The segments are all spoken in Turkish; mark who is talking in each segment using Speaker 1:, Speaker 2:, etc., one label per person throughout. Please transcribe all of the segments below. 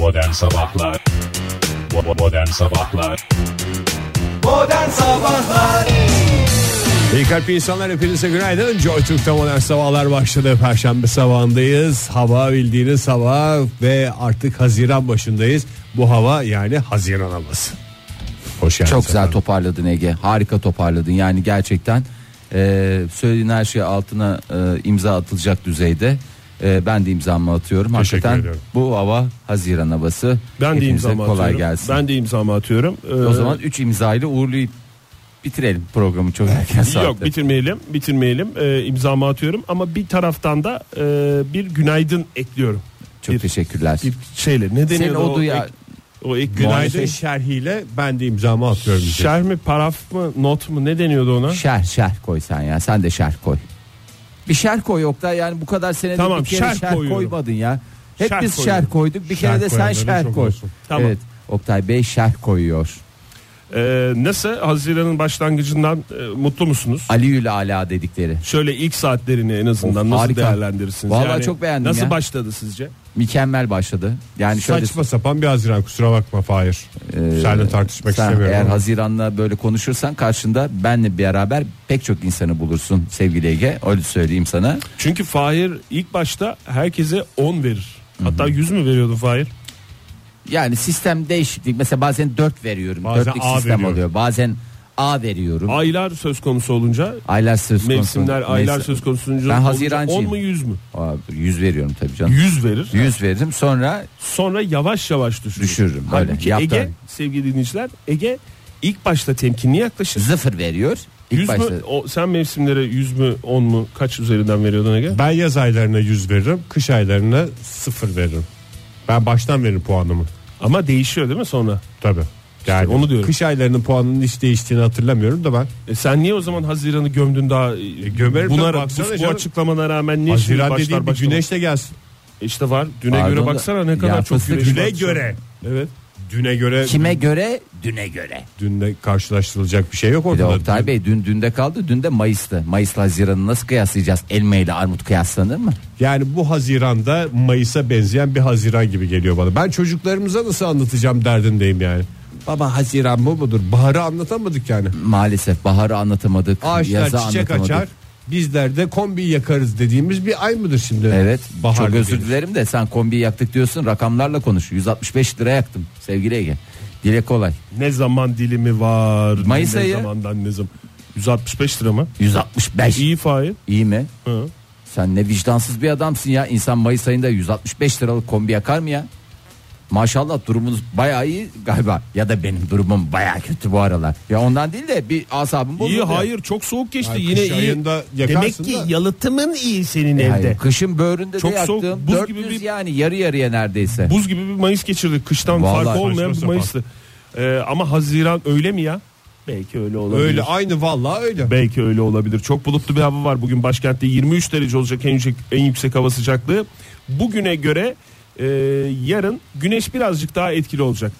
Speaker 1: Modern Sabahlar Modern Sabahlar
Speaker 2: Modern Sabahlar
Speaker 3: İyi kalp insanlar hepinize günaydın. Joy Türk'te modern sabahlar başladı. Perşembe sabahındayız. Hava bildiğiniz hava ve artık Haziran başındayız. Bu hava yani Haziran havası. Hoş geldiniz.
Speaker 4: Çok güzel toparladın Ege. Harika toparladın. Yani gerçekten e, söylediğin her şey altına e, imza atılacak düzeyde. E, ben de imzamı atıyorum.
Speaker 3: Teşekkür
Speaker 4: Hakikaten
Speaker 3: ediyorum.
Speaker 4: bu hava Haziran havası.
Speaker 5: Ben de
Speaker 4: Hepinize
Speaker 5: imzamı
Speaker 4: kolay
Speaker 5: atıyorum.
Speaker 4: gelsin.
Speaker 5: Ben de imzamı atıyorum. Ee,
Speaker 4: O zaman 3 imzayla uğurlayıp bitirelim programı çok erken saatte.
Speaker 5: Yok bitirmeyelim bitirmeyelim ee, imzamı atıyorum ama bir taraftan da e, bir günaydın ekliyorum.
Speaker 4: Çok
Speaker 5: bir-
Speaker 4: teşekkürler.
Speaker 5: Bir şeyle ne
Speaker 4: Senin
Speaker 5: deniyor
Speaker 4: o duya
Speaker 5: ek, o ek
Speaker 3: Günaydın şerhiyle ben de imzamı atıyorum.
Speaker 5: şerh mi paraf mı not mu ne deniyordu ona?
Speaker 4: şerh şerh koy sen ya. Sen de şerh koy. Bir şerh koy Oktay yani bu kadar senedir
Speaker 5: Tamam,
Speaker 4: bir kere
Speaker 5: şerh, koyuyorum.
Speaker 4: koymadın ya. Hep
Speaker 5: Şerh
Speaker 4: biz
Speaker 5: koyuyorum.
Speaker 4: şerh koyduk bir
Speaker 3: Şerh
Speaker 4: kere de sen
Speaker 3: koyanların çok
Speaker 4: koy.
Speaker 3: olsun.
Speaker 5: Tamam.
Speaker 4: Evet Oktay Bey şerh koyuyor.
Speaker 5: Ee, nasıl Haziran'ın başlangıcından e, mutlu musunuz?
Speaker 4: Aliül Ala dedikleri.
Speaker 5: Şöyle ilk saatlerini en azından
Speaker 4: Of,
Speaker 5: nasıl
Speaker 4: harika.
Speaker 5: değerlendirirsiniz?
Speaker 4: Vallahi çok beğendim
Speaker 5: Nasıl
Speaker 4: ya.
Speaker 5: başladı sizce?
Speaker 4: Mükemmel başladı. Yani şöyle
Speaker 3: Saçma sapan bir Haziran kusura bakma Fahir.
Speaker 4: Ee,
Speaker 3: Seninle tartışmak
Speaker 4: sen
Speaker 3: istemiyorum.
Speaker 4: eğer
Speaker 3: ama.
Speaker 4: Haziran'la böyle konuşursan karşında benle beraber pek çok insanı bulursun sevgili Ege. Öyle söyleyeyim sana.
Speaker 5: Çünkü Fahir ilk başta herkese 10 verir. Hatta 100 mü veriyordu Fahir?
Speaker 4: Yani sistem değişiklik. Mesela bazen 4 veriyorum.
Speaker 3: Bazen
Speaker 4: Dörtlük
Speaker 3: A
Speaker 4: sistem
Speaker 3: veriyorum.
Speaker 4: oluyor. Bazen A veriyorum.
Speaker 5: Aylar söz konusu olunca
Speaker 4: Aylar söz konusu.
Speaker 5: mevsimler aylar söz konusu olunca
Speaker 4: Ben Hazirancıyım.
Speaker 5: 10 mu 100 mü?
Speaker 4: Abi, 100 veriyorum tabii canım.
Speaker 5: 100 verir.
Speaker 4: 100 veririm sonra
Speaker 5: Sonra yavaş yavaş düşürür.
Speaker 4: Düşürürüm, böyle.
Speaker 5: Halbuki. Ege sevgili dinleyiciler Ege ilk başta temkinli yaklaşır.
Speaker 4: sıfır veriyor. İlk
Speaker 5: 100
Speaker 4: başta
Speaker 5: mü? O, sen mevsimlere 100 mü 10 mu kaç üzerinden veriyordun Ege?
Speaker 3: Ben yaz aylarına 100 veririm. Kış aylarına 0 veririm. Ben baştan veririm puanımı.
Speaker 5: Ama değişiyor değil mi sonra?
Speaker 3: Tabii. Yani
Speaker 5: onu diyorum.
Speaker 3: Kış aylarının puanının hiç değiştiğini hatırlamıyorum da ben.
Speaker 5: E sen niye o zaman Haziran'ı gömdün daha? E,
Speaker 3: gömerim
Speaker 5: Buna bu, bu
Speaker 3: canım.
Speaker 5: açıklamana rağmen niye
Speaker 3: Haziran
Speaker 5: şimdi
Speaker 3: dediğim
Speaker 5: başlar
Speaker 3: bir
Speaker 5: başlar?
Speaker 3: güneş de gelsin.
Speaker 5: İşte var. Düne
Speaker 4: Pardon
Speaker 5: göre
Speaker 4: da-
Speaker 5: baksana ne kadar çok güneş
Speaker 3: Düne
Speaker 5: var.
Speaker 3: göre.
Speaker 5: Evet.
Speaker 3: Düne göre
Speaker 4: kime göre? Düne göre.
Speaker 3: dünle karşılaştırılacak bir şey yok
Speaker 4: Bir de
Speaker 3: ortada.
Speaker 4: Oktay Bey dün dünde kaldı. Dün de Mayıs'tı. Mayıs'la Haziran'ı nasıl kıyaslayacağız? Elma ile armut kıyaslanır mı?
Speaker 3: Yani bu Haziran'da Mayıs'a benzeyen bir Haziran gibi geliyor bana. Ben çocuklarımıza nasıl anlatacağım derdindeyim yani. Baba Haziran bu mudur? Baharı anlatamadık yani.
Speaker 4: Maalesef baharı anlatamadık.
Speaker 3: Ağaçlar
Speaker 4: yazı
Speaker 3: çiçek
Speaker 4: anlatamadık.
Speaker 3: açar. Bizler de kombi yakarız dediğimiz bir ay mıdır şimdi?
Speaker 4: Evet.
Speaker 3: Bahar
Speaker 4: çok özür dilerim de sen kombiyi yaktık diyorsun. Rakamlarla konuş. 165 lira yaktım sevgili Ege. Dile kolay.
Speaker 5: Ne zaman dilimi var?
Speaker 4: Mayıs
Speaker 5: ne
Speaker 4: ayı.
Speaker 5: zamandan ne zaman? 165 lira mı?
Speaker 4: 165. İyi,
Speaker 5: İyi Fahir.
Speaker 4: mi?
Speaker 5: Hı.
Speaker 4: Sen ne vicdansız bir adamsın ya. İnsan Mayıs ayında 165 liralık kombi yakar mı ya? Maşallah durumunuz bayağı iyi galiba. Ya da benim durumum bayağı kötü bu aralar. Ya ondan değil de bir asabım bozuldu.
Speaker 5: İyi
Speaker 4: ya.
Speaker 5: hayır çok soğuk geçti
Speaker 3: Ay,
Speaker 5: yine iyi. Demek ki
Speaker 3: da.
Speaker 5: yalıtımın iyi senin
Speaker 4: E,
Speaker 5: evde.
Speaker 4: hayır, kışın böğründe
Speaker 5: Çok
Speaker 4: de
Speaker 5: soğuk,
Speaker 4: yaktım.
Speaker 5: buz
Speaker 4: 400
Speaker 5: gibi bir-
Speaker 4: yani yarı yarıya neredeyse.
Speaker 5: Buz gibi bir Mayıs geçirdik. Kıştan
Speaker 4: Vallahi
Speaker 5: farkı olmayan bir Mayıs'tı. Ee, ama Haziran öyle mi ya? Belki öyle olabilir.
Speaker 3: Öyle aynı vallahi öyle.
Speaker 5: Belki öyle olabilir. Çok bulutlu bir hava var. Bugün başkentte 23 derece olacak en yüksek, en yüksek hava sıcaklığı. Bugüne göre e, yarın güneş birazcık daha etkili olacak.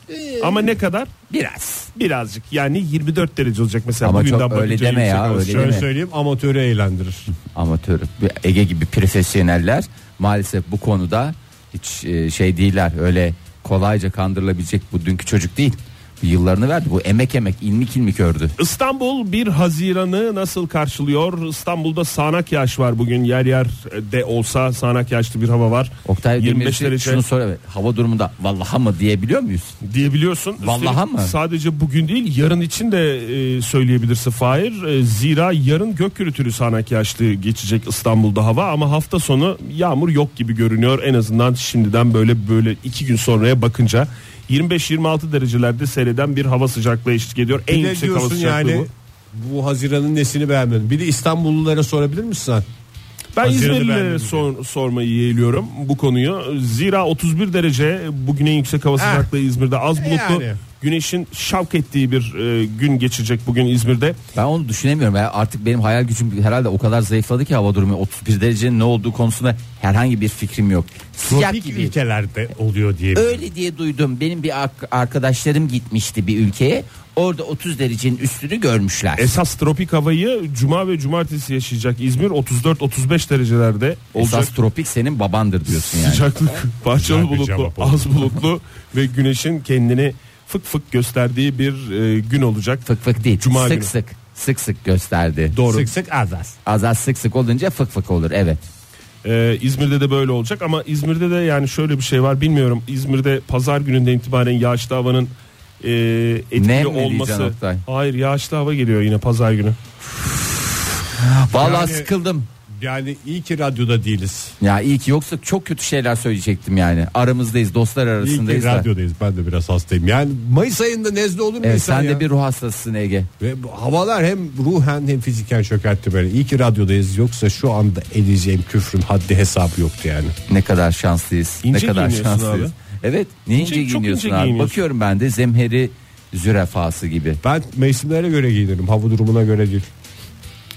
Speaker 5: Ama ne kadar?
Speaker 4: Biraz.
Speaker 5: Birazcık. Yani 24 derece olacak mesela.
Speaker 4: Ama çok öyle deme ya, öyle.
Speaker 3: Şöyle
Speaker 4: deme.
Speaker 3: söyleyeyim amatörü eğlendirir.
Speaker 4: Amatör. Bir Ege gibi profesyoneller maalesef bu konuda hiç e, şey değiller. Öyle kolayca kandırılabilecek bu dünkü çocuk değil. Yıllarını verdi. Bu emek emek ilmik ilmik ördü.
Speaker 5: İstanbul 1 Haziran'ı nasıl karşılıyor? İstanbul'da sağanak yağış var bugün. Yer yer de olsa sağanak yağışlı bir hava var.
Speaker 4: Oktay
Speaker 5: 25
Speaker 4: 25
Speaker 5: derece.
Speaker 4: şunu sor evet. Hava durumunda vallaha mı diyebiliyor muyuz?
Speaker 5: diyebiliyorsun. Üstelik
Speaker 4: mı?
Speaker 5: Sadece bugün değil yarın için de e, söyleyebilirsin Fahir. E, zira yarın gök gürültülü sağanak yağışlı geçecek İstanbul'da hava ama hafta sonu yağmur yok gibi görünüyor. En azından şimdiden böyle böyle iki gün sonraya bakınca 25-26 derecelerde seyreden bir hava sıcaklığı eşlik ediyor. En
Speaker 3: Bir
Speaker 5: yüksek hava sıcaklığı
Speaker 3: yani
Speaker 5: bu.
Speaker 3: bu Haziran'ın nesini beğenmedin. Bir de İstanbullulara sorabilir misin sen?
Speaker 5: Ben İzmirlilere sor- sormayı yeğliyorum bu konuyu. Zira 31 derece bugün en yüksek hava sıcaklığı İzmir'de az bulutlu.
Speaker 3: yani.
Speaker 5: Güneşin şavk ettiği bir e, gün geçecek bugün İzmir'de.
Speaker 4: Ben onu düşünemiyorum. Ya artık benim hayal gücüm herhalde o kadar zayıfladı ki hava durumu 31 derecenin ne olduğu konusunda herhangi bir fikrim yok. Sıcak
Speaker 3: Tropik
Speaker 4: gibi.
Speaker 3: ülkelerde oluyor diye.
Speaker 4: Öyle diye duydum. Benim bir ar- arkadaşlarım gitmişti bir ülkeye. Orada 30 derecenin üstünü görmüşler.
Speaker 5: Esas tropik havayı cuma ve cumartesi yaşayacak İzmir 34-35 derecelerde olacak.
Speaker 4: Esas tropik senin babandır diyorsun yani.
Speaker 5: Sıcaklık parçalı bulutlu, az bulutlu ve güneşin kendini fık fık gösterdiği bir e, gün olacak.
Speaker 4: Fık fık değil.
Speaker 5: Cuma
Speaker 4: sık
Speaker 5: günü.
Speaker 4: sık. Sık sık gösterdi.
Speaker 5: Doğru.
Speaker 3: Sık sık az az.
Speaker 4: Az az sık sık olunca fık fık olur. Evet.
Speaker 5: Ee, İzmir'de de böyle olacak ama İzmir'de de yani şöyle bir şey var bilmiyorum. İzmir'de pazar gününden itibaren yağışlı havanın e, etkili
Speaker 4: Nem
Speaker 5: olması. Hayır yağışlı hava geliyor yine pazar günü.
Speaker 4: Vallahi
Speaker 3: Yani-
Speaker 4: sıkıldım.
Speaker 3: Yani iyi ki radyoda değiliz.
Speaker 4: Ya iyi ki yoksa çok kötü şeyler söyleyecektim yani. Aramızdayız, dostlar
Speaker 3: İyi
Speaker 4: arasındayız
Speaker 3: ki
Speaker 4: da.
Speaker 3: radyodayız. Ben de biraz hastayım. Yani Mayıs ayında nezle olur mu
Speaker 4: Evet,
Speaker 3: insan
Speaker 4: sen
Speaker 3: ya?
Speaker 4: de bir ruh hastasısın Ege.
Speaker 3: Ve bu havalar hem ruhen hem fiziken çökertti beni. İyi ki radyodayız. Yoksa şu anda edeceğim küfrün haddi hesabı yoktu yani.
Speaker 4: Ne kadar şanslıyız.
Speaker 5: İnce
Speaker 4: ne kadar
Speaker 5: giyiniyorsun
Speaker 4: şanslıyız.
Speaker 5: abi.
Speaker 4: Evet, ne ince,
Speaker 5: İnce- çok
Speaker 4: giyiniyorsun
Speaker 5: ince
Speaker 4: abi.
Speaker 5: giyiniyorsun.
Speaker 4: Bakıyorum ben de zemheri zürafası gibi.
Speaker 3: Ben mevsimlere göre giyinirim. Hava durumuna göre değil.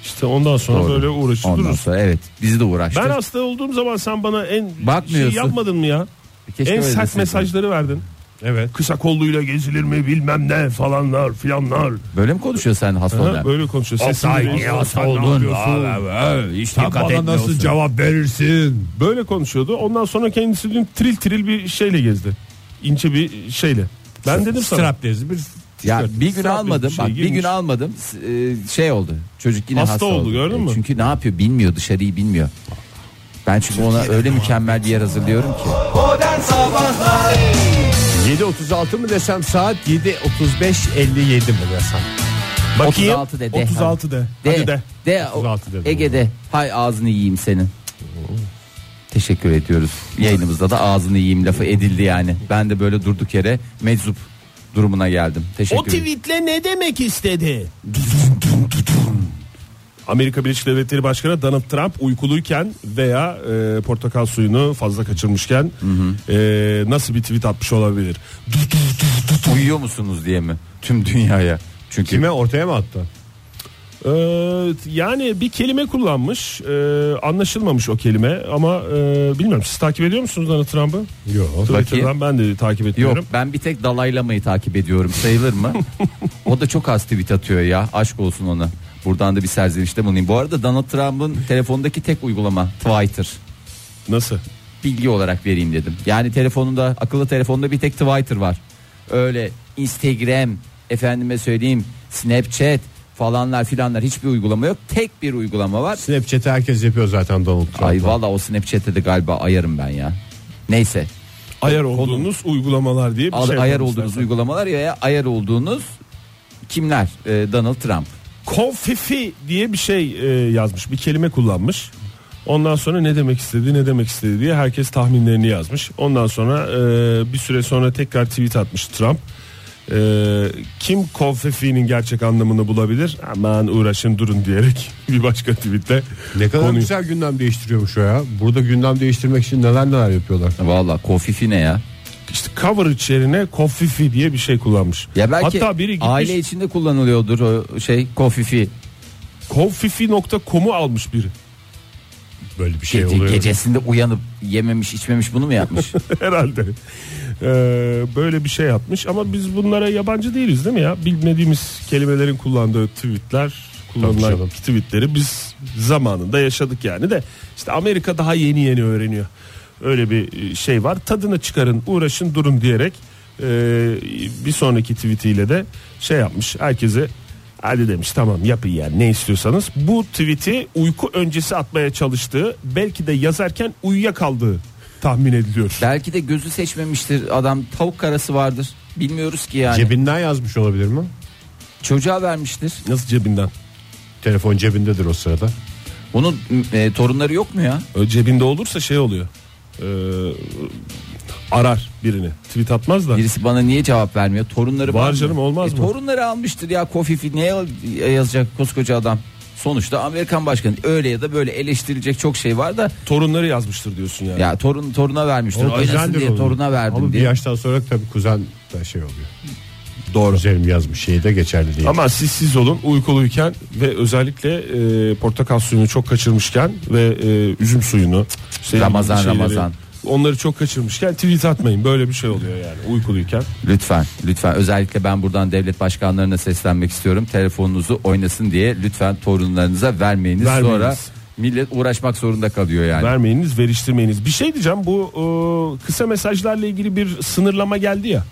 Speaker 5: İşte ondan sonra
Speaker 4: Doğru.
Speaker 5: böyle uğraşıp
Speaker 4: Ondan
Speaker 5: dururuz.
Speaker 4: sonra evet bizi de uğraştı.
Speaker 5: Ben hasta olduğum zaman sen bana en
Speaker 4: Bakmıyorsun.
Speaker 5: şey yapmadın mı ya?
Speaker 4: Keşke
Speaker 5: en
Speaker 4: öyle
Speaker 5: sert
Speaker 4: deseydin.
Speaker 5: mesajları verdin.
Speaker 3: Evet.
Speaker 5: Kısa kolluyla gezilir mi bilmem ne falanlar filanlar.
Speaker 4: Böyle mi konuşuyor sen hasta
Speaker 5: Ha,
Speaker 4: olan?
Speaker 5: böyle konuşuyor. Sesini değiştiriyor.
Speaker 4: hasta oldun. Hiç
Speaker 3: Sen
Speaker 4: dikkat
Speaker 3: bana nasıl
Speaker 4: etmiyorsun.
Speaker 3: cevap verirsin?
Speaker 5: Böyle konuşuyordu. Ondan sonra kendisi dün tril tril bir şeyle gezdi. İnce bir şeyle. Ben dedim sana.
Speaker 3: Strap dezi bir
Speaker 4: Ya bir gün almadım.
Speaker 5: bir şey
Speaker 4: Bak bir gün almadım. S- e, Şey oldu. Çocuk yine
Speaker 5: Hasta
Speaker 4: hasta,
Speaker 5: oldu, gördün mü?
Speaker 4: Çünkü ne yapıyor bilmiyor dışarıyı bilmiyor. Ben çünkü ona öyle mükemmel bir yer hazırlıyorum ki.
Speaker 2: Modern Sabahlar
Speaker 3: 7.36 mı desem saat 7.35.57 mi desem?
Speaker 5: Bakayım.
Speaker 4: 36 de, de.
Speaker 5: 36 de.
Speaker 4: De,
Speaker 5: Hadi de.
Speaker 4: de,
Speaker 3: 36 dedim.
Speaker 4: Ege'de hay ağzını yiyeyim senin. Teşekkür ediyoruz. Yayınımızda da ağzını yiyeyim lafı edildi yani. Ben de böyle durduk yere meczup durumuna geldim. Teşekkür ederim.
Speaker 5: tweetle ne demek istedi? Amerika Birleşik Devletleri Başkanı Donald Trump uykuluyken veya e, portakal suyunu fazla kaçırmışken e, nasıl bir tweet atmış olabilir?
Speaker 4: Uyuyor musunuz diye mi? Tüm dünyaya. Çünkü
Speaker 3: Kime ortaya mı attı?
Speaker 5: Ee, yani bir kelime kullanmış e, anlaşılmamış o kelime ama e, bilmiyorum siz takip ediyor musunuz Donald Trump'ı?
Speaker 3: Yok.
Speaker 5: Twitter'dan ben de takip
Speaker 4: Yok
Speaker 5: ediyorum.
Speaker 4: ben bir tek dalaylamayı takip ediyorum sayılır mı? o da çok az tweet atıyor ya aşk olsun ona. Buradan da bir serzenişte bulunayım. Bu arada Donald Trump'ın telefondaki tek uygulama Twitter.
Speaker 5: Nasıl?
Speaker 4: Bilgi olarak vereyim dedim. Yani telefonunda akıllı telefonda bir tek Twitter var. Öyle Instagram efendime söyleyeyim Snapchat falanlar filanlar hiçbir uygulama yok. Tek bir uygulama var.
Speaker 3: Snapchat'i herkes yapıyor zaten Donald Trump.
Speaker 4: Ay valla o Snapchat'te de galiba ayarım ben ya. Neyse.
Speaker 5: Ayar olduğunuz uygulamalar diye bir
Speaker 4: Al-
Speaker 5: şey
Speaker 4: ayar olduğunuz
Speaker 5: istersen.
Speaker 4: uygulamalar ya ayar olduğunuz kimler? Ee, Donald Trump.
Speaker 5: Konfifi diye bir şey e, yazmış bir kelime kullanmış. Ondan sonra ne demek istedi ne demek istedi diye herkes tahminlerini yazmış. Ondan sonra e, bir süre sonra tekrar tweet atmış Trump. E, kim konfifinin gerçek anlamını bulabilir? Aman uğraşın durun diyerek bir başka tweetle.
Speaker 3: Ne kadar
Speaker 5: konuyu-
Speaker 3: güzel gündem değiştiriyormuş o ya. Burada gündem değiştirmek için neler neler yapıyorlar.
Speaker 4: Valla kofifi ne ya?
Speaker 5: İşte coverage yerine konfifi diye bir şey kullanmış.
Speaker 4: Ya belki
Speaker 5: Hatta biri gitmiş
Speaker 4: aile içinde kullanılıyordur o şey kofifi.
Speaker 5: konfifi.com'u almış biri.
Speaker 3: Böyle bir şey
Speaker 4: Gece-
Speaker 3: oluyor.
Speaker 4: gecesinde uyanıp yememiş içmemiş bunu mu yapmış?
Speaker 5: Herhalde. Ee, böyle bir şey yapmış ama biz bunlara yabancı değiliz değil mi ya? Bilmediğimiz kelimelerin kullandığı tweetler, kullanılan tweetleri biz zamanında yaşadık yani de işte Amerika daha yeni yeni öğreniyor. Öyle bir şey var. Tadını çıkarın, uğraşın, durun diyerek e, bir sonraki tweetiyle de şey yapmış. Herkese hadi demiş tamam yapın yani ne istiyorsanız. Bu tweet'i uyku öncesi atmaya çalıştığı belki de yazarken uyuyakaldığı tahmin ediliyor.
Speaker 4: belki de gözü seçmemiştir adam tavuk karası vardır. Bilmiyoruz ki yani.
Speaker 3: Cebinden yazmış olabilir mi?
Speaker 4: Çocuğa vermiştir.
Speaker 5: Nasıl cebinden?
Speaker 3: Telefon cebindedir o sırada.
Speaker 4: Bunun e, torunları yok mu ya?
Speaker 5: Ö, Cebinde olursa şey oluyor. Ee, arar birini. Tweet atmaz da.
Speaker 4: Birisi bana niye cevap vermiyor? Torunları
Speaker 5: Var
Speaker 4: mı?
Speaker 5: canım, olmaz
Speaker 4: E,
Speaker 5: mı?
Speaker 4: Torunları almıştır ya kofifi neye yazacak koskoca adam? Sonuçta Amerikan başkanı öyle ya da böyle eleştirilecek çok şey var da
Speaker 5: Torunları yazmıştır diyorsun yani.
Speaker 4: ya torun toruna vermiştir.
Speaker 3: O
Speaker 4: Oynasın diye
Speaker 3: onun.
Speaker 4: toruna verdim
Speaker 3: Ama bir
Speaker 4: diye.
Speaker 3: yaştan sonra tabii kuzen da şey oluyor. Doğru. Üzerim yazmış şeyi de geçerli değil.
Speaker 5: Ama siz siz olun uykuluyken ve özellikle e, portakal suyunu çok kaçırmışken ve e, üzüm suyunu işte
Speaker 4: Ramazan,
Speaker 5: şeyleri,
Speaker 4: Ramazan.
Speaker 5: Onları çok kaçırmışken tweet atmayın böyle bir şey oluyor yani uykuluyken.
Speaker 4: Lütfen lütfen özellikle ben buradan devlet başkanlarına seslenmek istiyorum. Telefonunuzu oynasın diye lütfen torunlarınıza vermeyiniz.
Speaker 5: Vermeyiniz.
Speaker 4: Sonra millet uğraşmak zorunda kalıyor yani.
Speaker 5: Vermeyiniz veriştirmeyiniz. Bir şey diyeceğim bu e, kısa mesajlarla ilgili bir sınırlama geldi ya.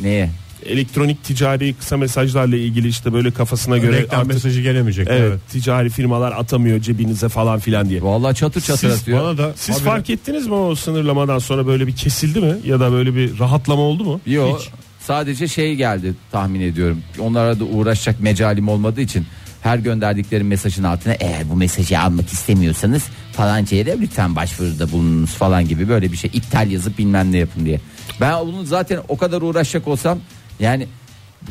Speaker 4: Neye?
Speaker 5: Elektronik ticari kısa mesajlarla ilgili işte böyle kafasına göre
Speaker 3: Reklam
Speaker 5: artık
Speaker 3: mesajı gelemeyecek.
Speaker 5: evet,
Speaker 3: Evet.
Speaker 5: ticari firmalar atamıyor cebinize falan filan diye.
Speaker 4: Vallahi çatır çatır
Speaker 5: Siz
Speaker 4: atıyor.
Speaker 3: Bana da
Speaker 5: Siz
Speaker 3: habire-
Speaker 5: fark ettiniz mi o sınırlamadan sonra böyle bir kesildi mi ya da böyle bir rahatlama oldu mu?
Speaker 4: Yok.
Speaker 5: Hiç.
Speaker 4: Sadece şey geldi tahmin ediyorum. Onlara da uğraşacak mecalim olmadığı için her gönderdikleri mesajın altına eğer bu mesajı almak istemiyorsanız falanca yere lütfen başvuruda bulununuz falan gibi böyle bir şey iptal yazıp bilmem ne yapın diye. Ben bunu zaten o kadar uğraşacak olsam yani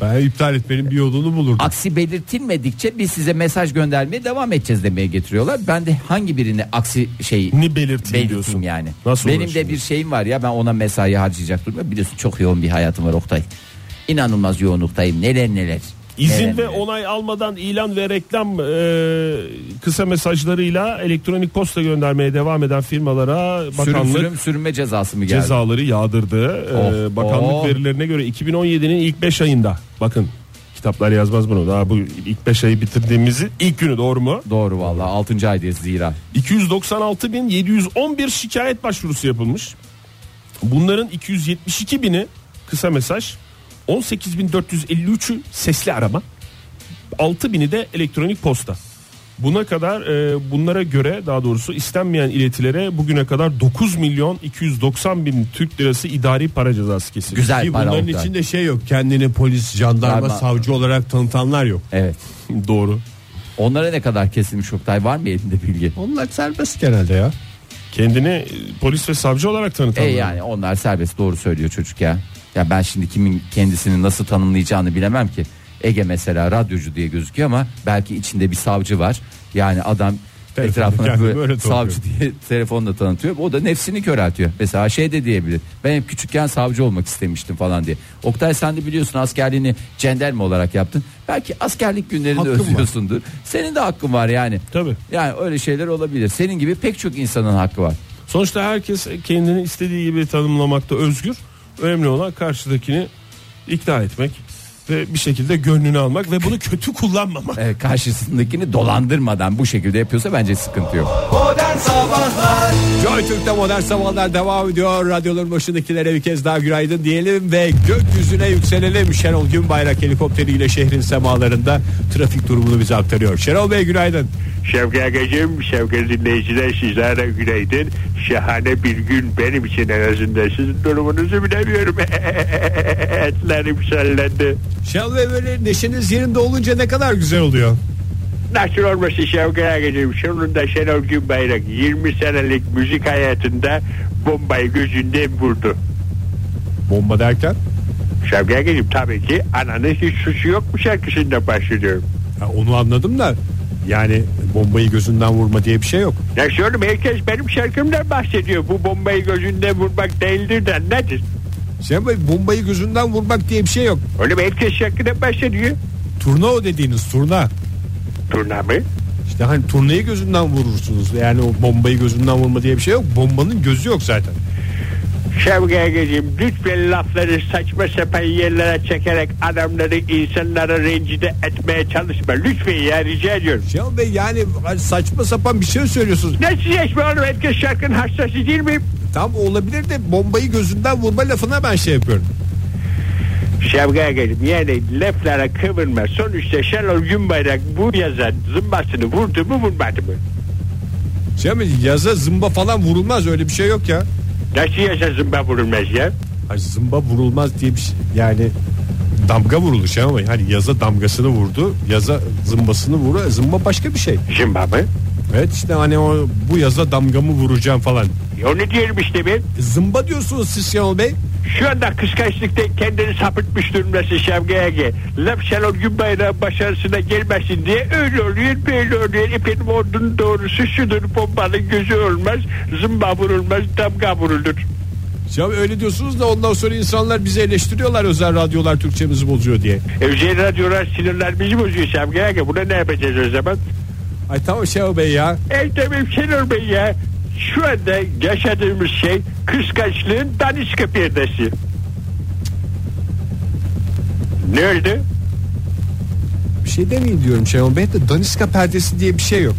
Speaker 3: Ben iptal etmenin bir yolunu bulurdum.
Speaker 4: aksi belirtilmedikçe biz size mesaj göndermeye devam edeceğiz demeye getiriyorlar. Ben de hangi birini aksi şey
Speaker 5: Ni belirteyim diyorsun.
Speaker 4: yani.
Speaker 5: Nasıl
Speaker 4: Benim de bir şeyim var ya ben ona mesai harcayacak durumda. Biliyorsun çok yoğun bir hayatım var Oktay. İnanılmaz yoğunluktayım. Neler neler.
Speaker 5: İzin ve onay almadan ilan ve reklam e, kısa mesajlarıyla elektronik posta göndermeye devam eden firmalara
Speaker 4: Sürüm,
Speaker 5: bakanlık
Speaker 4: sürüm, sürünme cezası mı geldi?
Speaker 5: cezaları yağdırdı. E,
Speaker 4: Oh,
Speaker 5: bakanlık
Speaker 4: oh.
Speaker 5: verilerine göre 2017'nin ilk 5 ayında bakın kitaplar yazmaz bunu daha bu ilk 5 ayı bitirdiğimizi ilk günü doğru mu?
Speaker 4: Doğru vallahi 6. aydayız zira.
Speaker 5: 296.711 şikayet başvurusu yapılmış. Bunların 272 bini kısa mesaj, 18.453'ü sesli arama, 6 bini de elektronik posta. Buna kadar e, bunlara göre daha doğrusu istenmeyen iletilere bugüne kadar 9 milyon 290 bin Türk lirası idari para cezası kesildi.
Speaker 4: Güzel
Speaker 3: Ki
Speaker 4: para
Speaker 3: bunların içinde şey yok. Kendini polis, jandarma,
Speaker 4: Darma.
Speaker 3: savcı olarak tanıtanlar yok.
Speaker 4: Evet.
Speaker 5: Doğru.
Speaker 4: Onlara ne kadar kesilmiş Oktay var mı elinde bilgi?
Speaker 3: Onlar serbest genelde ya.
Speaker 5: Kendini polis ve savcı olarak tanıtanlar.
Speaker 4: E yani onlar serbest doğru söylüyor çocuk ya. Ya ben şimdi kimin kendisini nasıl tanımlayacağını bilemem ki. Ege mesela radyocu diye gözüküyor ama belki içinde bir savcı var. Yani adam
Speaker 3: Telefonda
Speaker 4: etrafına böyle
Speaker 3: böyle
Speaker 4: savcı diye telefonla tanıtıyor. O da nefsini köreltiyor. Mesela şey de diyebilir. Ben hep küçükken savcı olmak istemiştim falan diye. Oktay sen de biliyorsun askerliğini cenderme olarak yaptın. Belki askerlik günlerini
Speaker 3: Hakkın var.
Speaker 4: özlüyorsundur. Senin de hakkın var yani.
Speaker 5: Tabii.
Speaker 4: Yani öyle şeyler olabilir. Senin gibi pek çok insanın hakkı var.
Speaker 5: Sonuçta herkes kendini istediği gibi tanımlamakta özgür. Önemli olan karşıdakini ikna etmek ve bir şekilde gönlünü almak ve bunu kötü kullanmamak.
Speaker 4: e, karşısındakini dolandırmadan bu şekilde yapıyorsa bence sıkıntı yok.
Speaker 2: Modern Sabahlar
Speaker 3: Joy Türk'te modern sabahlar devam ediyor. Radyoların başındakilere bir kez daha günaydın diyelim ve gökyüzüne yükselelim. Şenol Günbayrak helikopteriyle şehrin semalarında trafik durumunu bize aktarıyor. Şenol Bey günaydın.
Speaker 6: Şevki Agacım, sevgili dinleyiciler sizlere günaydın. Şahane bir gün benim için en azından sizin durumunuzu bilemiyorum. Etlerim sellendi.
Speaker 3: Şenol Bey böyle neşeniz yerinde olunca ne kadar güzel oluyor.
Speaker 6: Nasıl olması Şevki Agacım? Sonunda Şenol Günbayrak 20 senelik müzik hayatında bombayı gözünden vurdu.
Speaker 3: Bomba derken?
Speaker 6: Şevki Agacım tabii ki ananın hiç suçu yok mu şarkısında başlıyorum.
Speaker 3: Ha, onu anladım da yani bombayı gözünden vurma diye bir şey yok.
Speaker 6: Nasıl oğlum herkes benim şarkımdan bahsediyor. Bu bombayı gözünden vurmak değildir de nedir?
Speaker 3: Şenol Bey bombayı gözünden vurmak diye bir şey yok.
Speaker 6: Oğlum herkes şarkıdan bahsediyor.
Speaker 3: Turna o dediğiniz turna.
Speaker 6: Turna mı?
Speaker 3: İşte hani turnayı gözünden vurursunuz. Yani o bombayı gözünden vurma diye bir şey yok. Bombanın gözü yok zaten.
Speaker 6: Şevki Agacım lütfen lafları saçma sapan yerlere çekerek adamları insanları rencide etmeye çalışma. Lütfen ya rica ediyorum.
Speaker 3: Şenol Bey yani hani saçma sapan bir şey söylüyorsunuz.
Speaker 6: Ne çiçeşme oğlum herkes şarkının hastası değil miyim?
Speaker 3: Tam olabilir de bombayı gözünden vurma lafına ben şey yapıyorum.
Speaker 6: Şevki Agacım yani laflara kıvırma. Sonuçta Şenol Günbayrak bu yazan zımbasını vurdu mu vurmadı mı?
Speaker 3: Şenol Bey yaza zımba falan vurulmaz öyle bir şey yok ya.
Speaker 6: Nasıl yaşa zımba vurulmaz ya?
Speaker 3: Hani zımba vurulmaz diye bir şey yani damga vurulur Şenol Bey. Hani yaza damgasını vurdu yaza zımbasını vurdu. Zımba başka bir şey.
Speaker 6: Zımba mı?
Speaker 3: Evet işte hani o bu yaza damgamı vuracağım falan.
Speaker 6: E Onu diyorum işte ben.
Speaker 3: Zımba diyorsunuz siz Şenol Bey.
Speaker 6: Şu anda kıskançlıkta kendini sapıtmış durumdasın Şevki Ege. Laf Şenol Günbayrak'ın başarısına gelmesin diye öyle oluyor böyle oluyor. Efendim ordunun doğrusu şudur bombanın gözü olmaz. Zımba vurulmaz damga vurulur.
Speaker 3: Ya öyle diyorsunuz da ondan sonra insanlar bizi eleştiriyorlar özel radyolar Türkçemizi bozuyor diye.
Speaker 6: Özel radyolar sinirlerimizi bozuyor Şevki Ege. Buna ne yapacağız o zaman?
Speaker 3: Ay tamam Şenol Bey ya.
Speaker 6: Ey tamam Şenol Bey ya. Şu anda yaşadığımız şey kıskançlığın daniska perdesi. Ne oldu?
Speaker 3: Bir şey demeyin diyorum Şenol Bey de daniska perdesi diye bir şey yok.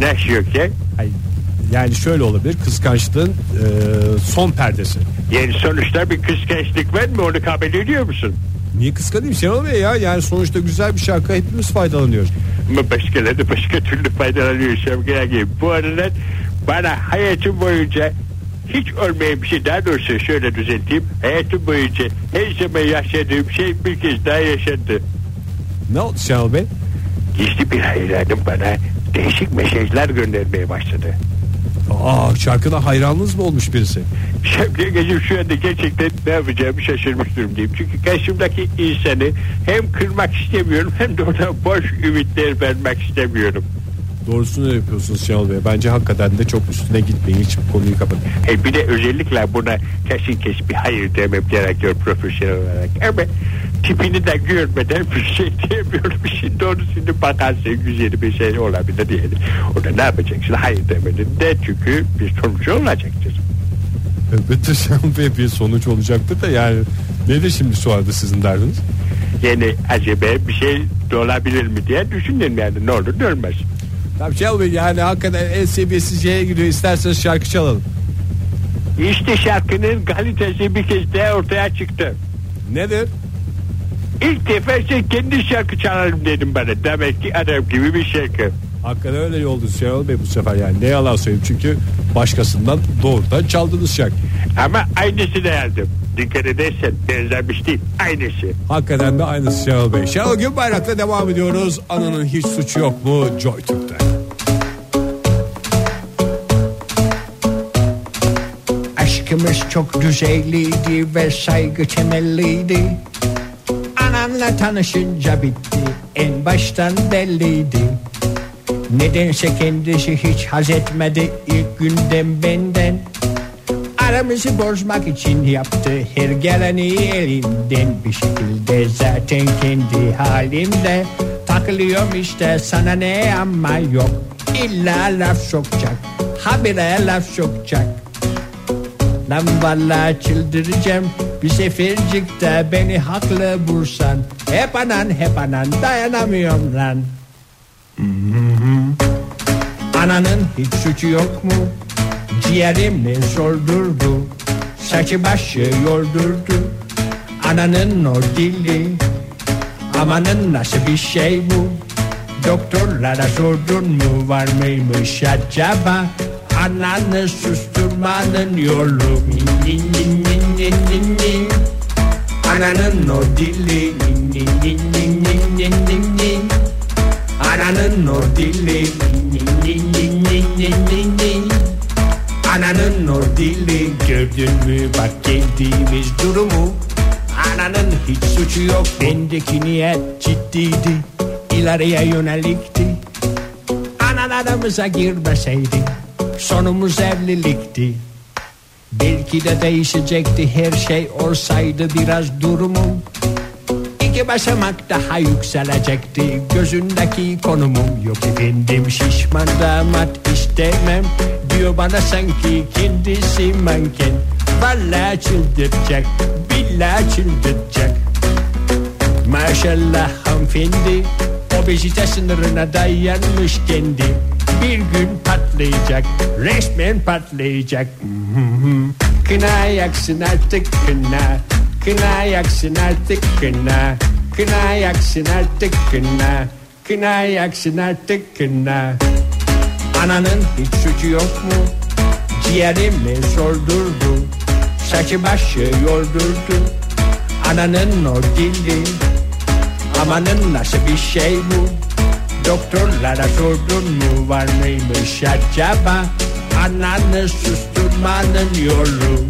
Speaker 6: Ne şey yok ya?
Speaker 3: Ay, yani şöyle olabilir kıskançlığın e, son perdesi.
Speaker 6: Yani sonuçta bir kıskançlık var mı onu kabul ediyor musun?
Speaker 3: Niye kıskanayım Şenol Bey ya? Yani sonuçta güzel bir şarkı hepimiz faydalanıyoruz.
Speaker 6: Ama başkaları başka türlü faydalanıyor Şevki. Bu arada bana hayatım boyunca hiç olmayan bir şey daha doğrusu şöyle düzelteyim. Hayatım boyunca her zaman yaşadığım şey bir kez daha yaşandı.
Speaker 3: Ne oldu Şenol Bey?
Speaker 6: Gizli bir hayranım bana değişik mesajlar göndermeye başladı.
Speaker 3: Aa şarkına hayranınız mı olmuş birisi?
Speaker 6: Şevki Ege'cim şu anda gerçekten ne yapacağımı şaşırmış durumdayım. Çünkü karşımdaki insanı hem kırmak istemiyorum hem de ona boş ümitler vermek istemiyorum.
Speaker 3: Doğrusunu yapıyorsunuz Şenol Bey. Bence hakikaten de çok üstüne gitmeyin. Hiç konuyu kapatın.
Speaker 6: E bir de özellikle buna kesin kes bir hayır demem gerekiyor profesyonel olarak. Ama tipini de görmeden bir şey diyemiyorum. Şimdi onu şimdi bakarsın güzel bir şey olabilir diyelim. Orada ne yapacaksın? Hayır demedin de çünkü bir sonuç olacaktır.
Speaker 3: Elbette Şenol Bey bir sonuç olacaktır da yani nedir şimdi şu anda sizin derdiniz?
Speaker 6: Yani acaba bir şey olabilir mi diye düşündüm yani ne olur ne olmaz.
Speaker 3: Şenol Bey yani hakikaten en seviyesiz şeye gidiyor. İsterseniz şarkı çalalım.
Speaker 6: İşte şarkının kalitesi bir kez daha ortaya çıktı.
Speaker 3: Nedir?
Speaker 6: İlk defa sen kendi şarkı çalarım dedim bana. Demek ki adam gibi bir şarkı.
Speaker 3: Hakikaten öyle oldu Şenol Bey bu sefer yani. Ne yalan söyleyeyim çünkü başkasından doğrudan çaldınız şarkı.
Speaker 6: Ama aynısı da yazdım. Dikkat edersen benzemiş değil. Aynısı.
Speaker 3: Hakikaten de aynısı Şenol Bey. Şenol Günbayrak'la devam ediyoruz. Ananın hiç suçu yok mu Joy Türk'te.
Speaker 2: Aşkımız çok düzeyliydi ve saygı temelliydi Ananla tanışınca bitti en baştan belliydi. Nedense kendisi hiç haz etmedi ilk günden benden. Aramızı bozmak için yaptı her geleni elinden. Bir şekilde zaten kendi halimde. Takılıyorum işte sana ne ama yok. İlla laf sokacak habire laf sokacak Lan vallahi çıldıracağım Bir sefercikte beni haklı bulsan Hep anan hep anan dayanamıyorum lan Ananın hiç suçu yok mu? Ciğerimi soldurdu Saçı başı yoldurdu Ananın o dili Amanın nasıl bir şey bu? Doktorlara sordun mu var mıymış acaba? Ananı susturmanın yolu Nin, nin, nin, nin, nin, nin. Ananın o dili Nin, nin, nin, nin, nin, nin, nin, nin. Ananın o dili Nin, nin, nin, nin, nin, nin, nin. Ananın o dili Gördün mü bak geldiğimiz durumu Ananın hiç suçu yok Bendeki niyet ciddiydi İleriye yönelikti Anan aramıza girmeseydi Sonumuz evlilikti. Belki de değişecekti her şey olsaydı biraz durumum. İki basamak daha yükselecekti. Gözündeki konumum yok efendim Şişman damat istemem. Diyor bana sanki kendisi manken. Vallahi çıldıracak Billahi çıldıracak. Maşallah hanımefendi Obezite sınırına dayanmış kendi. Bir gün patlayacak Resmen patlayacak. Kına yaksın artık kına. Kına yaksın artık kına. Kına yaksın artık kına. Kına yaksın artık kına. Ananın hiç suçu yok mu? Ciğerimi soldurdu Saçı başı yoldurdu Ananın o dili Amanın nasıl bir şey bu? Doktorlara sordun mu var mıymış acaba? Ananı susturmanın yolu.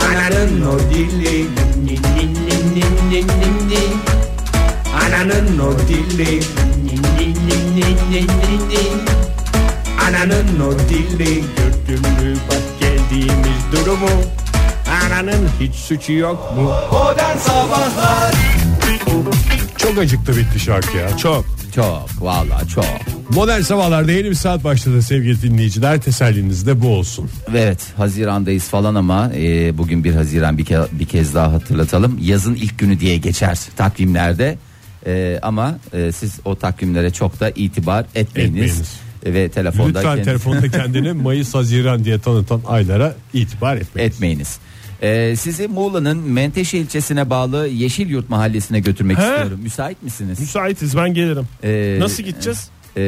Speaker 2: Ananın o dili. Ananın o dili. Ananın o dili Gördün gömülü bak geldiğimiz durumu Ananın hiç suçu yok mu?
Speaker 3: Modern Sabahlar Çok acıktı bitti şarkı ya.
Speaker 5: Çok.
Speaker 4: Çok valla çok.
Speaker 3: Modern Sabahlar'da yeni bir saat başladı sevgili dinleyiciler. Teselliniz de bu olsun.
Speaker 4: Ve Evet Haziran'dayız falan ama e, bugün bir Haziran bir, ke- bir kez daha hatırlatalım. Yazın ilk günü diye geçer takvimlerde. E, ama e, siz o takvimlere çok da itibar etmeyiniz.
Speaker 3: Etmeyiniz.
Speaker 4: Ve telefonda
Speaker 3: Lütfen
Speaker 4: kendi-
Speaker 3: telefonda kendini Mayıs Haziran diye tanıtan aylara itibar etmeyin.
Speaker 4: etmeyiniz. E, sizi Muğla'nın Menteşe ilçesine bağlı Yeşilyurt mahallesine götürmek
Speaker 5: He?
Speaker 4: istiyorum. Müsait misiniz?
Speaker 5: Müsaitiz ben gelirim.
Speaker 4: E,
Speaker 5: Nasıl gideceğiz?
Speaker 4: E,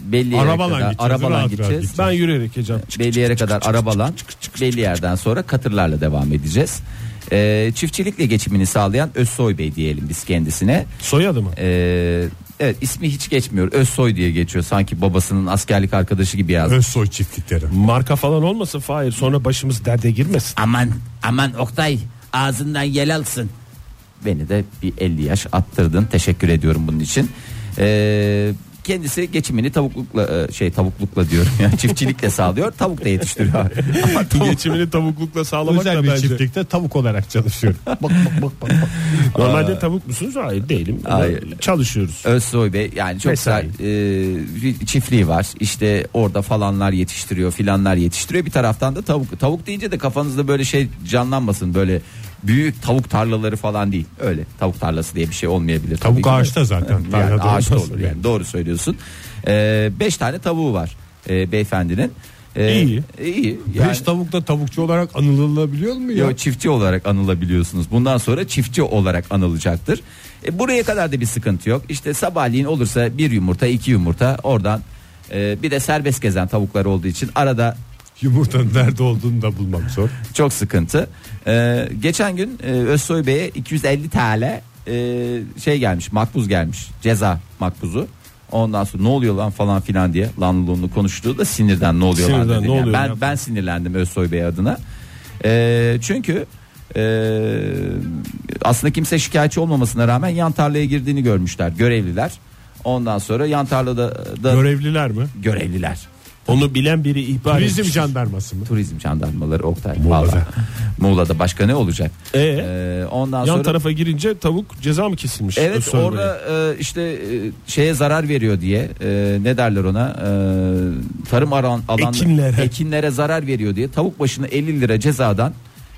Speaker 4: belli yere
Speaker 3: Arabalan
Speaker 4: kadar
Speaker 3: gideceğiz,
Speaker 4: arabalan
Speaker 3: rahat rahat
Speaker 4: gideceğiz.
Speaker 3: gideceğiz.
Speaker 5: Ben yürüyerek Ecem.
Speaker 4: belli yere kadar arabalan belli yerden sonra katırlarla devam edeceğiz. Ee, çiftçilikle geçimini sağlayan Özsoy Bey diyelim biz kendisine.
Speaker 5: Soyadı mı?
Speaker 4: Ee, evet ismi hiç geçmiyor. Özsoy diye geçiyor. Sanki babasının askerlik arkadaşı gibi yazmış.
Speaker 3: Özsoy çiftlikleri.
Speaker 5: Marka falan olmasın Fahir sonra başımız derde girmesin.
Speaker 4: Aman aman Oktay ağzından yel alsın. Beni de bir 50 yaş attırdın. Teşekkür ediyorum bunun için. Ee, kendisi geçimini tavuklukla e, şey tavuklukla diyorum yani çiftçilikle sağlıyor. Tavuk da yetiştiriyor. Ama tavuk-
Speaker 5: Geçimini tavuklukla sağlamak
Speaker 3: Özel
Speaker 5: da
Speaker 3: bir
Speaker 5: bence.
Speaker 3: çiftlikte tavuk olarak çalışıyorum. bak bak bak bak. bak.
Speaker 5: Normalde tavuk musunuz? Hayır değilim.
Speaker 4: Hayır.
Speaker 5: Çalışıyoruz.
Speaker 4: Özsoy Bey yani çok
Speaker 5: Mesai.
Speaker 4: güzel e, bir çiftliği var işte orada falanlar yetiştiriyor filanlar yetiştiriyor bir taraftan da tavuk tavuk deyince de kafanızda böyle şey canlanmasın böyle büyük tavuk tarlaları falan değil öyle tavuk tarlası diye bir şey olmayabilir. tabii
Speaker 3: Tavuk
Speaker 4: ki de.
Speaker 3: ağaçta zaten.
Speaker 4: yani ağaçta olur
Speaker 3: yani.
Speaker 4: yani doğru söylüyorsun e, beş tane tavuğu var e, beyefendinin. E,
Speaker 5: İyi.
Speaker 4: iyi yani,
Speaker 3: Beş tavuk da tavukçu olarak anılabiliyor mu ya?
Speaker 4: Yo, çiftçi olarak anılabiliyorsunuz. Bundan sonra çiftçi olarak anılacaktır. E, buraya kadar da bir sıkıntı yok. İşte sabahleyin olursa bir yumurta, iki yumurta oradan e, bir de serbest gezen tavuklar olduğu için arada
Speaker 3: Yumurtanın nerede olduğunu da bulmak zor.
Speaker 4: çok sıkıntı. E, geçen gün e, Özsoy Bey'e 250 TL e, şey gelmiş, makbuz gelmiş. Ceza makbuzu. Ondan sonra ne oluyor lan falan filan diye lanlılığını konuştuğu da sinirden ne oluyor lan
Speaker 5: Sinirden
Speaker 4: dedi.
Speaker 5: ne
Speaker 4: Yani
Speaker 5: oluyor
Speaker 4: ben ben sinirlendim Özsoy Bey adına. E, çünkü e, aslında kimse şikayetçi olmamasına rağmen yan tarlaya girdiğini görmüşler görevliler. Ondan sonra yan tarlada da
Speaker 5: Görevliler mi?
Speaker 4: görevliler.
Speaker 5: Onu bilen biri ihbar
Speaker 3: Turizm
Speaker 5: etmiş.
Speaker 3: jandarması mı?
Speaker 4: Turizm jandarmaları Oktay.
Speaker 3: Muğla'da.
Speaker 4: Muğla'da. Muğla'da başka ne olacak?
Speaker 5: Ee,
Speaker 4: Ee, ondan
Speaker 5: yan
Speaker 4: sonra
Speaker 5: tarafa girince tavuk ceza mı kesilmiş?
Speaker 4: Evet orada e, işte e, şeye zarar veriyor diye e, ne derler ona e, tarım alan alan
Speaker 5: Ekinlere.
Speaker 4: ekinlere zarar veriyor diye tavuk başına 50 lira cezadan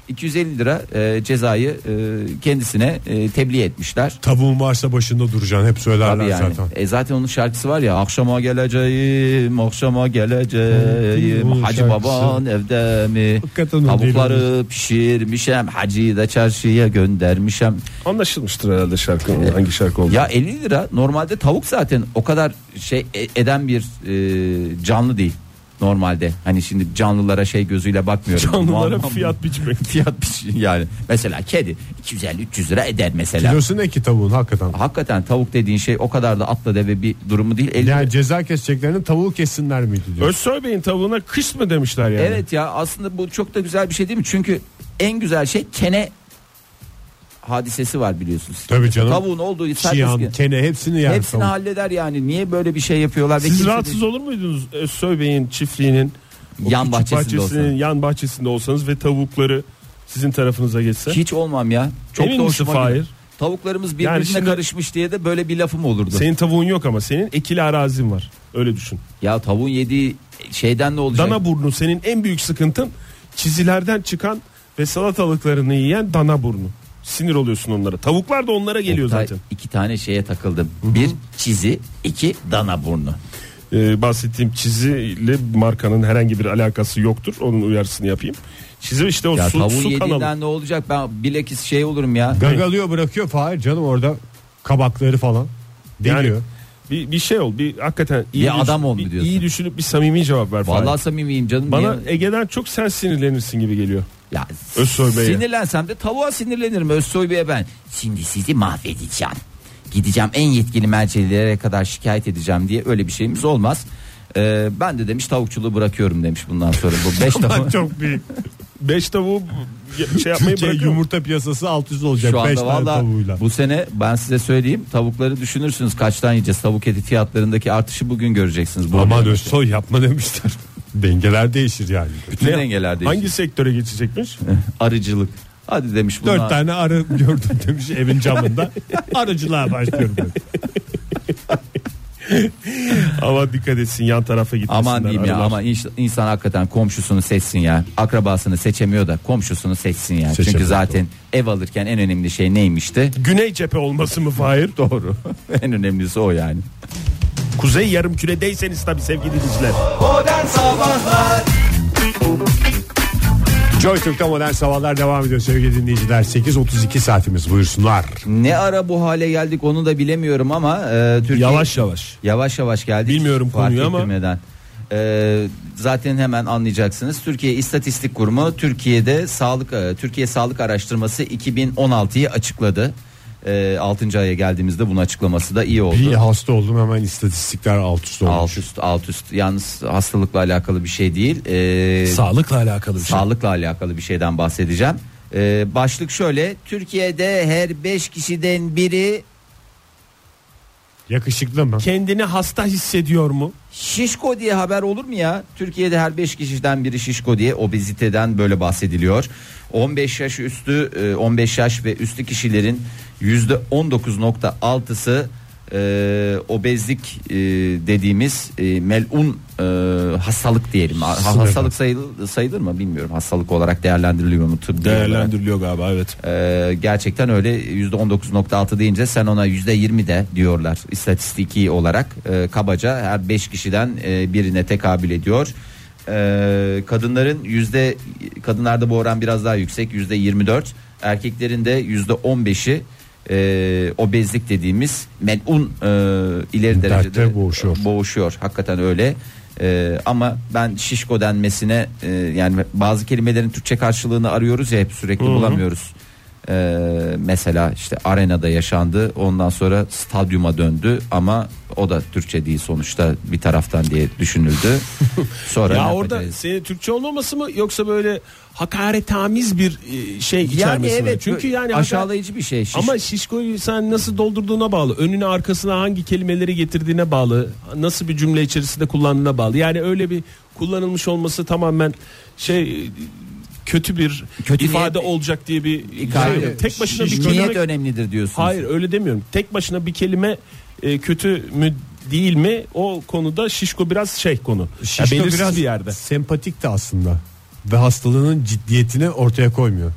Speaker 4: 250 lira e, cezayı e, kendisine e, tebliğ etmişler.
Speaker 3: Tavuğun varsa başında duracaksın hep söylerler
Speaker 4: Tabii yani.
Speaker 3: zaten.
Speaker 4: E zaten onun şarkısı var ya akşama geleceğim akşama geleceğim
Speaker 3: Onun
Speaker 4: Hacı
Speaker 3: şarkısı.
Speaker 4: baban evde mi
Speaker 3: Hakikaten
Speaker 4: tavukları pişirmişem hacıyı da çarşıya göndermişem
Speaker 5: Anlaşılmıştır herhalde şarkı. Hangi şarkı oldu?
Speaker 4: ya 50 lira normalde tavuk zaten o kadar şey e- eden bir e, canlı değil normalde. Hani şimdi canlılara şey gözüyle bakmıyorum.
Speaker 5: Canlılara
Speaker 4: Muam-
Speaker 5: fiyat biçmek.
Speaker 4: fiyat biç- yani mesela kedi 250-300 lira eder mesela.
Speaker 3: Kilosu ne ki tavuğun hakikaten?
Speaker 4: Hakikaten tavuk dediğin şey o kadar da atla deve bir durumu değil. 50
Speaker 3: Yani ceza keseceklerini tavuğu kessinler miydi diyor.
Speaker 5: Özsoy Bey'in tavuğuna kış mı demişler yani?
Speaker 4: Evet ya aslında bu çok da güzel bir şey değil mi? Çünkü en güzel şey kene hadisesi var biliyorsunuz.
Speaker 3: Tabii canım.
Speaker 4: Tavuğun olduğu
Speaker 3: Çiyan, kene hepsini yer.
Speaker 4: hepsini
Speaker 3: tavuk.
Speaker 4: halleder yani. Niye böyle bir şey yapıyorlar? Ve
Speaker 5: Siz
Speaker 4: kimse de-
Speaker 5: rahatsız olur muydunuz Özsoy Bey'in çiftliğinin
Speaker 4: Yan bahçesinde
Speaker 5: bahçesinin
Speaker 4: olsa.
Speaker 5: yan bahçesinde olsanız ve tavukları sizin tarafınıza geçse?
Speaker 4: Hiç olmam ya. Çok
Speaker 5: Emin
Speaker 4: da hoşuma.
Speaker 5: Fahir?
Speaker 4: Tavuklarımız birbirine
Speaker 5: Yani şimdi-
Speaker 4: karışmış diye de böyle bir lafım olurdu.
Speaker 5: Senin tavuğun yok ama senin ekili arazin var. Öyle düşün.
Speaker 4: Ya tavuğun yediği şeyden ne olacak?
Speaker 5: Dana burnu senin en büyük sıkıntın çizilerden çıkan ve salatalıklarını yiyen dana burnu. Sinir oluyorsun onlara. Tavuklar da onlara geliyor
Speaker 4: Oktay,
Speaker 5: zaten.
Speaker 4: İki tane şeye takıldım. Bir çizi, iki dana burnu.
Speaker 5: Ee, bahsettiğim çiziyle markanın herhangi bir alakası yoktur. Onun uyarısını yapayım. Çizi işte o
Speaker 4: Ya
Speaker 5: su,
Speaker 4: tavuğun
Speaker 5: su kanalı.
Speaker 4: ne olacak? Ben bilakis şey olurum ya.
Speaker 3: Gagalıyor bırakıyor Fahir canım orada kabakları falan.
Speaker 5: Yani
Speaker 3: Deliyor.
Speaker 5: bir, bir şey ol. Bir hakikaten iyi
Speaker 4: Bir adam ol
Speaker 5: bir-
Speaker 4: diyorsun?
Speaker 5: iyi düşünüp bir samimi cevap ver. Fahir.
Speaker 4: Vallahi samimiyim canım.
Speaker 5: Bana
Speaker 4: Niye-
Speaker 5: Ege'den çok sen sinirlenirsin gibi geliyor.
Speaker 4: Ya
Speaker 5: Özsoy Bey'e.
Speaker 4: Sinirlensem de tavuğa sinirlenirim Özsoy Bey'e ben. Şimdi sizi mahvedeceğim. Gideceğim en yetkili mercilere kadar şikayet edeceğim diye öyle bir şeyimiz olmaz. Ee, ben de demiş tavukçuluğu bırakıyorum demiş bundan sonra. Bu beş tavuk.
Speaker 3: çok büyük.
Speaker 5: Beş tavuğu şey yapmayı
Speaker 3: Türkiye
Speaker 5: bırakıyor.
Speaker 3: yumurta piyasası alt üst olacak
Speaker 4: Şu
Speaker 3: 5
Speaker 4: anda
Speaker 3: tane
Speaker 4: valla
Speaker 3: tavuğuyla.
Speaker 4: bu sene ben size söyleyeyim tavukları düşünürsünüz kaçtan yiyeceğiz. Tavuk eti fiyatlarındaki artışı bugün göreceksiniz. Bu
Speaker 3: Aman. Özsoy yapma demişler. Dengeler değişir yani.
Speaker 4: Bütün dengeler değişir.
Speaker 5: Hangi sektöre geçecekmiş?
Speaker 4: Arıcılık. Hadi demiş bunlar.
Speaker 3: Dört tane arı gördüm demiş evin camında. Arıcılığa başlıyorum demiş.
Speaker 5: Ama dikkat etsin yan tarafa gitmesinler.
Speaker 4: Aman diyeyim ya
Speaker 5: arılar.
Speaker 4: ama ins- insan hakikaten komşusunu seçsin ya. Akrabasını seçemiyor da komşusunu seçsin ya. Çünkü zaten ev alırken en önemli şey neymişti?
Speaker 5: Güney cephe olması mı Fahir?
Speaker 4: Doğru. en önemlisi o yani.
Speaker 5: Kuzey yarım küredeyseniz tabii sevgili dinleyiciler.
Speaker 3: Joy Türk'te modern sabahlar devam ediyor sevgili dinleyiciler. 8.32 saatimiz buyursunlar.
Speaker 4: Ne ara bu hale geldik onu da bilemiyorum ama e, Türkiye
Speaker 5: Yavaş yavaş.
Speaker 4: yavaş yavaş geldik.
Speaker 5: Bilmiyorum
Speaker 4: Fark
Speaker 5: konuyu ama.
Speaker 4: ettirmeden. E, zaten hemen anlayacaksınız. Türkiye İstatistik Kurumu Türkiye'de sağlık e, Türkiye Sağlık Araştırması 2016'yı açıkladı. E, 6. aya geldiğimizde bunun açıklaması da iyi oldu.
Speaker 3: Bir hasta oldum hemen istatistikler alt üst olmuş.
Speaker 4: Alt üst alt üst yalnız hastalıkla alakalı bir şey değil. Ee,
Speaker 5: Sağlıkla alakalı bir şey.
Speaker 4: sağlıkla alakalı bir şeyden bahsedeceğim. Ee, başlık şöyle Türkiye'de her 5 kişiden biri
Speaker 3: Yakışıklı mı?
Speaker 5: Kendini hasta hissediyor mu?
Speaker 4: şişko diye haber olur mu ya? Türkiye'de her 5 kişiden biri şişko diye obeziteden böyle bahsediliyor. 15 yaş üstü e, 15 yaş ve üstü kişilerin %19.6'sı e, obezlik e, dediğimiz e, melun e, hastalık diyelim. Ha- Hastalık sayılır, sayılır mı bilmiyorum. Hastalık olarak değerlendiriliyor mu tıbbi olarak?
Speaker 5: Değerlendiriliyor galiba evet.
Speaker 4: Ee, gerçekten öyle %19.6 deyince sen ona %20 de diyorlar istatistiki olarak Ee, kabaca her 5 kişiden e, birine tekabül ediyor. Ee, kadınların yüzde kadınlarda bu oran biraz daha yüksek %24 erkeklerin de %15'i e, obezlik dediğimiz melun e, ileri
Speaker 3: Dertte
Speaker 4: derecede
Speaker 3: boğuşuyor.
Speaker 4: boğuşuyor hakikaten öyle Ee, ama ben şişko denmesine e, yani bazı kelimelerin Türkçe karşılığını arıyoruz ya hep sürekli bulamıyoruz. Ee, mesela işte arenada yaşandı ondan sonra stadyuma döndü ama o da Türkçe değil sonuçta bir taraftan diye düşünüldü. Sonra
Speaker 5: Ya orada senin Türkçe olmaması mı yoksa böyle hakaretamiz bir e, şey
Speaker 4: yani
Speaker 5: içermesi mi?
Speaker 4: evet
Speaker 5: Çünkü yani
Speaker 4: aşağılayıcı bir şey. Şiş-
Speaker 5: ama şişkoyu sen nasıl doldurduğuna bağlı. Önüne arkasına hangi kelimeleri getirdiğine bağlı. Nasıl bir cümle içerisinde kullandığına bağlı. Yani öyle bir kullanılmış olması tamamen şey kötü bir
Speaker 4: Kötü
Speaker 5: ifade
Speaker 4: niyet-
Speaker 5: olacak diye bir
Speaker 4: Hikaye-
Speaker 5: şey yok. tek başına bir
Speaker 4: Niyet
Speaker 5: kelime
Speaker 4: önemlidir diyorsunuz.
Speaker 5: Hayır öyle demiyorum. Tek başına bir kelime e, kötü mü değil mi? O konuda şişko biraz şey konu.
Speaker 3: Şişko
Speaker 5: ya belirsiz
Speaker 3: biraz
Speaker 5: bir yerde.
Speaker 3: sempatik de aslında. Ve hastalığının ciddiyetini ortaya koymuyor.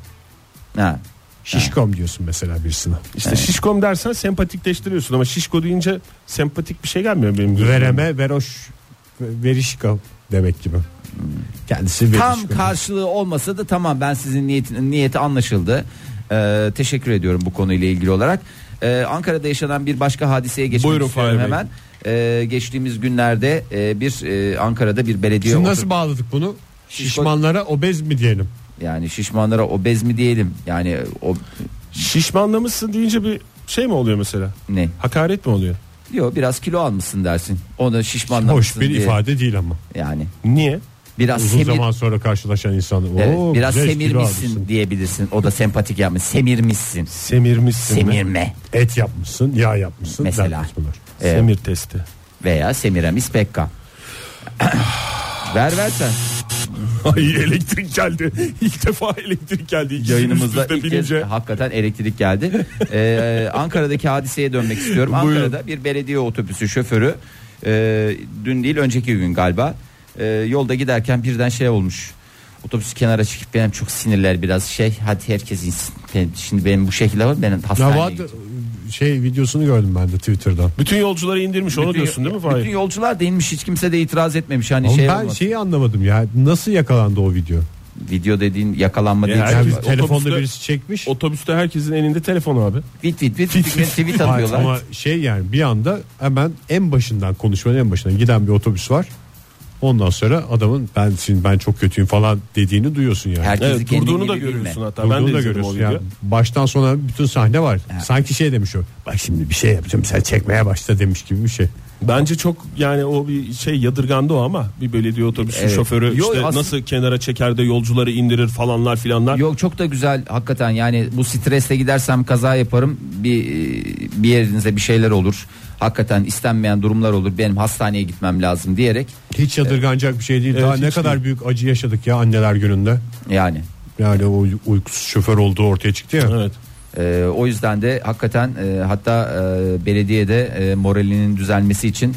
Speaker 4: Ha.
Speaker 3: Şişkom diyorsun mesela birisine.
Speaker 5: İşte şişkom dersen sempatikleştiriyorsun ama şişko deyince sempatik bir şey gelmiyor benim gözüme.
Speaker 3: Vereme, veroş, verişka demek gibi. Kendisi.
Speaker 4: Tam karşılığı olmasa da tamam ben sizin niyetin niyeti anlaşıldı. Ee, teşekkür ediyorum bu konuyla ilgili olarak. Ee, Ankara'da yaşanan bir başka hadiseye geçmek
Speaker 5: Buyurun
Speaker 4: istiyorum
Speaker 5: Fahir Bey.
Speaker 4: hemen. Ee, geçtiğimiz günlerde e, bir e, Ankara'da bir belediye
Speaker 3: Şimdi
Speaker 4: otur-
Speaker 3: nasıl bağladık bunu? Şişmanlara obez mi diyelim?
Speaker 4: yani şişmanlara obez mi diyelim yani o
Speaker 5: Şişmanlamışsın deyince bir şey mi oluyor mesela?
Speaker 4: ne
Speaker 5: Hakaret mi oluyor?
Speaker 4: Diyor biraz kilo almışsın dersin.
Speaker 3: Hoş
Speaker 4: şişmanlamışsın
Speaker 3: bir
Speaker 4: diye.
Speaker 3: ifade değil ama.
Speaker 4: Yani
Speaker 5: Niye?
Speaker 4: biraz
Speaker 3: Uzun
Speaker 4: semir,
Speaker 3: zaman sonra karşılaşan insan.
Speaker 4: evet,
Speaker 3: "Oo,
Speaker 4: biraz
Speaker 3: güzel kilo
Speaker 4: semirmişsin diyebilirsin. O da sempatik yapmış. Semirmişsin.
Speaker 5: Semirmişsin mi?
Speaker 4: Semirme
Speaker 3: Et yapmışsın, yağ yapmışsın.
Speaker 4: Mesela.
Speaker 3: bunlar.
Speaker 4: Ee,
Speaker 5: Semir testi.
Speaker 4: veya Semiramis Pekka. ver ver sen.
Speaker 5: Ay elektrik geldi. İlk defa elektrik geldi. İkisi
Speaker 4: Yayınımızda
Speaker 5: üst
Speaker 4: ilk kez hakikaten elektrik geldi. Ee, Ankara'daki hadiseye dönmek istiyorum.
Speaker 5: Buyurun.
Speaker 4: Ankara'da bir belediye otobüsü şoförü e, dün değil önceki gün galiba e, yolda giderken birden şey olmuş. Otobüs kenara çıkıp benim çok sinirler biraz şey hadi herkes insin. Şimdi benim bu şekilde var benim
Speaker 3: Ya
Speaker 4: hastaneye
Speaker 3: var
Speaker 4: gideceğim.
Speaker 3: Şey videosunu gördüm ben de Twitter'dan.
Speaker 5: Bütün yolcuları indirmiş onu
Speaker 4: Bütün-
Speaker 5: diyorsun değil mi
Speaker 4: Bütün
Speaker 5: Fahir?
Speaker 4: yolcular da inmiş hiç kimse de itiraz etmemiş hani
Speaker 3: Ama
Speaker 4: şey
Speaker 3: ben
Speaker 4: olmaz.
Speaker 3: şeyi anlamadım ya. Nasıl yakalandı o video?
Speaker 4: Video dediğin yakalanma değil.
Speaker 5: Yani Herkes-
Speaker 3: telefonda birisi çekmiş.
Speaker 5: Otobüste herkesin elinde telefon abi.
Speaker 4: Vit vit vit vit vit tweet
Speaker 3: Hayır,
Speaker 4: atıyorlar.
Speaker 3: ama şey yani bir anda hemen en başından konuşmanın en başından giden bir otobüs var. Ondan sonra adamın ben şimdi ben çok kötüyüm falan dediğini duyuyorsun yani.
Speaker 4: Herkesi
Speaker 5: Evet,
Speaker 4: kendin
Speaker 5: durduğunu da
Speaker 4: bilme.
Speaker 5: görüyorsun hatta. ben
Speaker 3: Durduğunu
Speaker 5: de
Speaker 3: da görüyorsun. Yani baştan sona bütün sahne var. Sanki şey demiş o. Bak şimdi bir şey yapacağım sen çekmeye başla demiş gibi bir şey.
Speaker 5: Bence çok yani o bir şey yadırgandı o ama bir belediye otobüsü
Speaker 4: Evet.
Speaker 5: şoförü
Speaker 4: Yo,
Speaker 5: işte
Speaker 4: aslında-
Speaker 5: nasıl kenara çeker de yolcuları indirir falanlar filanlar.
Speaker 4: Yok çok da güzel hakikaten yani bu stresle gidersem kaza yaparım bir bir yerinize bir şeyler olur. Hakikaten istenmeyen durumlar olur benim hastaneye gitmem lazım diyerek
Speaker 3: Hiç yadırganacak bir şey değil. Daha
Speaker 5: Evet,
Speaker 3: ne
Speaker 5: hiç
Speaker 3: kadar
Speaker 5: değil.
Speaker 3: büyük acı yaşadık ya anneler gününde.
Speaker 4: yani
Speaker 3: Yani o uykusuz şoför olduğu ortaya çıktı ya.
Speaker 5: Evet.
Speaker 4: Ee, o yüzden de hakikaten e, hatta e, belediyede e, moralinin düzelmesi için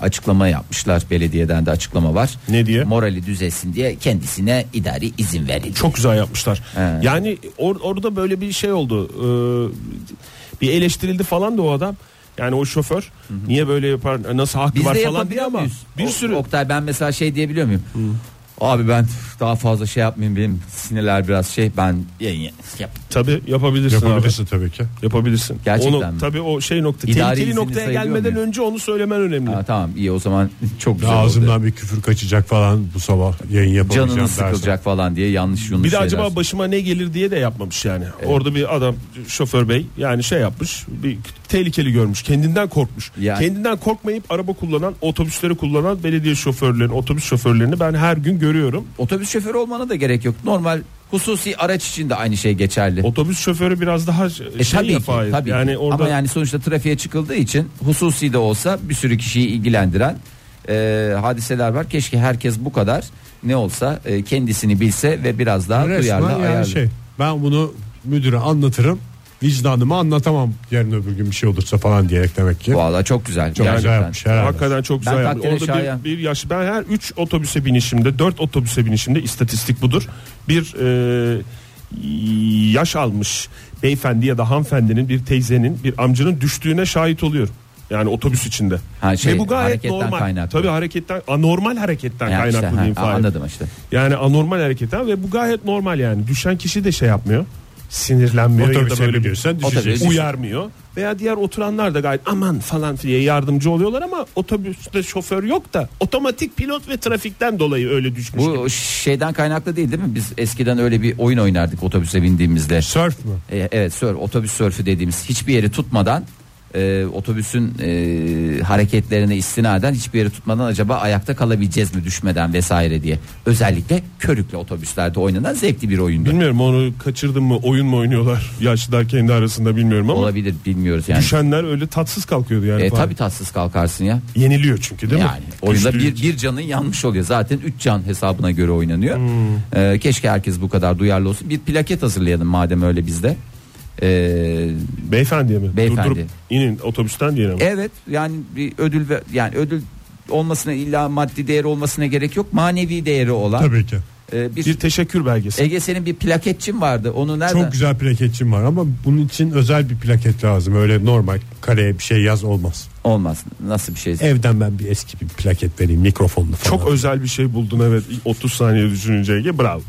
Speaker 4: açıklama yapmışlar. Belediyeden de açıklama var.
Speaker 5: Ne diye?
Speaker 4: Morali düzelsin diye kendisine idari izin verildi.
Speaker 5: Çok güzel yapmışlar.
Speaker 4: Evet.
Speaker 5: Yani or- orada böyle bir şey oldu. Ee, bir eleştirildi falan da o adam. Yani o şoför niye böyle yapar nasıl hakkı
Speaker 4: Biz
Speaker 5: var
Speaker 4: de
Speaker 5: falan diye ama bir
Speaker 4: O-
Speaker 5: sürü
Speaker 4: Oktay ben mesela şey diyebiliyor muyum? Abi ben daha fazla şey yapmayayım benim sinirler biraz şey ben yayın yap.
Speaker 5: tabi yapabilirsin,
Speaker 3: Yapabilirsin tabii ki.
Speaker 5: abi. Yapabilirsin.
Speaker 4: Gerçekten
Speaker 5: onu,
Speaker 4: mi?
Speaker 5: Tabii o şey nokta.
Speaker 4: İdari
Speaker 5: tehlikeli noktaya gelmeden
Speaker 4: muyum?
Speaker 5: önce onu söylemen önemli.
Speaker 4: Ha, tamam iyi o zaman çok güzel oldu.
Speaker 3: Ağzımdan bir küfür kaçacak falan bu sabah yayın yapamayacağım
Speaker 4: Canını
Speaker 3: dersen.
Speaker 4: sıkılacak falan diye yanlış yanlış
Speaker 5: Bir de acaba başıma ne gelir diye de yapmamış yani. Orada bir adam şoför bey yani şey yapmış bir tehlikeli görmüş kendinden korkmuş.
Speaker 4: Yani-
Speaker 5: Kendinden korkmayıp araba kullanan otobüsleri kullanan belediye şoförlerini otobüs şoförlerini ben her gün görüyorum.
Speaker 4: Otobüs şoförü olmana da gerek yok. Normal hususi araç için de aynı şey geçerli.
Speaker 5: Otobüs şoförü biraz daha
Speaker 4: E,
Speaker 5: şey
Speaker 4: tabii ki,
Speaker 5: yapar.
Speaker 4: tabii
Speaker 5: yani
Speaker 4: ki.
Speaker 5: orada
Speaker 4: Ama yani sonuçta trafiğe çıkıldığı için hususi de olsa bir sürü kişiyi ilgilendiren e, hadiseler var. Keşke herkes bu kadar ne olsa e, kendisini bilse ve biraz daha duyarlı
Speaker 3: yani
Speaker 4: ayarlı.
Speaker 3: şey ben bunu müdüre anlatırım vicdanımı anlatamam yarın öbür gün bir şey olursa falan diyerek demek ki.
Speaker 4: Valla çok güzel.
Speaker 3: Çok güzel
Speaker 4: gerçekten.
Speaker 3: yapmış herhalde.
Speaker 5: Hakikaten çok güzel
Speaker 4: Ben
Speaker 5: yapmış. Orada
Speaker 4: şayan.
Speaker 5: bir, bir yaş ben her 3 otobüse binişimde 4 otobüse binişimde istatistik budur. Bir e, yaş almış beyefendi ya da hanımefendinin bir teyzenin bir amcanın düştüğüne şahit oluyorum. Yani otobüs içinde.
Speaker 4: Ha, şey,
Speaker 5: Ve bu gayet
Speaker 4: hareketten
Speaker 5: normal.
Speaker 4: kaynaklı.
Speaker 5: Tabii hareketten anormal hareketten
Speaker 4: Yani işte,
Speaker 5: kaynaklı
Speaker 4: ha,
Speaker 5: diyeyim Fahir.
Speaker 4: anladım işte.
Speaker 5: Yani anormal hareketten ve bu gayet normal yani. Düşen kişi de şey yapmıyor. Sinirlenmiyor ya da böyle
Speaker 4: Otobüs.
Speaker 3: düşeceksin.
Speaker 5: uyarmıyor. Veya diğer oturanlar da gayet aman falan diye yardımcı oluyorlar ama otobüste şoför yok da otomatik pilot ve trafikten dolayı öyle düşmüş gibi.
Speaker 4: Bu şeyden kaynaklı değil değil mi? Biz eskiden öyle bir oyun oynardık otobüse bindiğimizde.
Speaker 3: Surf mü?
Speaker 4: E, evet sör otobüs sörfü dediğimiz hiçbir yeri tutmadan e, otobüsün e, hareketlerine istinaden hiçbir yeri tutmadan acaba ayakta kalabileceğiz mi düşmeden vesaire diye. Özellikle körükle otobüslerde oynanan zevkli bir oyundu.
Speaker 5: Bilmiyorum onu kaçırdım mı oyun mu oynuyorlar yaşlılar kendi arasında bilmiyorum ama
Speaker 4: Olabilir bilmiyoruz yani.
Speaker 5: düşenler öyle tatsız kalkıyordu yani.
Speaker 4: E,
Speaker 5: falan.
Speaker 4: tabi tatsız kalkarsın ya.
Speaker 5: Yeniliyor çünkü değil
Speaker 4: yani
Speaker 5: mi?
Speaker 4: oyunda bir, bir canın yanmış oluyor. Zaten 3 can hesabına göre oynanıyor.
Speaker 5: Hmm.
Speaker 4: E, keşke herkes bu kadar duyarlı olsun. Bir plaket hazırlayalım madem öyle bizde. E,
Speaker 5: Beyefendiye mi?
Speaker 4: Beyefendi.
Speaker 5: Durdurup inin otobüsten diyelim.
Speaker 4: Evet yani bir ödül ve yani ödül olmasına illa maddi değeri olmasına gerek yok. Manevi değeri olan
Speaker 3: Tabii ki.
Speaker 4: e, bir,
Speaker 5: Bir teşekkür belgesi.
Speaker 4: Ege senin bir plaketçin vardı. Onu nereden?
Speaker 3: Çok güzel plaketçim var ama bunun için özel bir plaket lazım. Öyle normal kareye bir şey yaz olmaz.
Speaker 4: Olmaz. Nasıl bir şey?
Speaker 3: Evden ben bir eski bir plaket vereyim mikrofonlu falan.
Speaker 5: Çok özel bir şey buldun evet 30 saniye düşününce Ege bravo.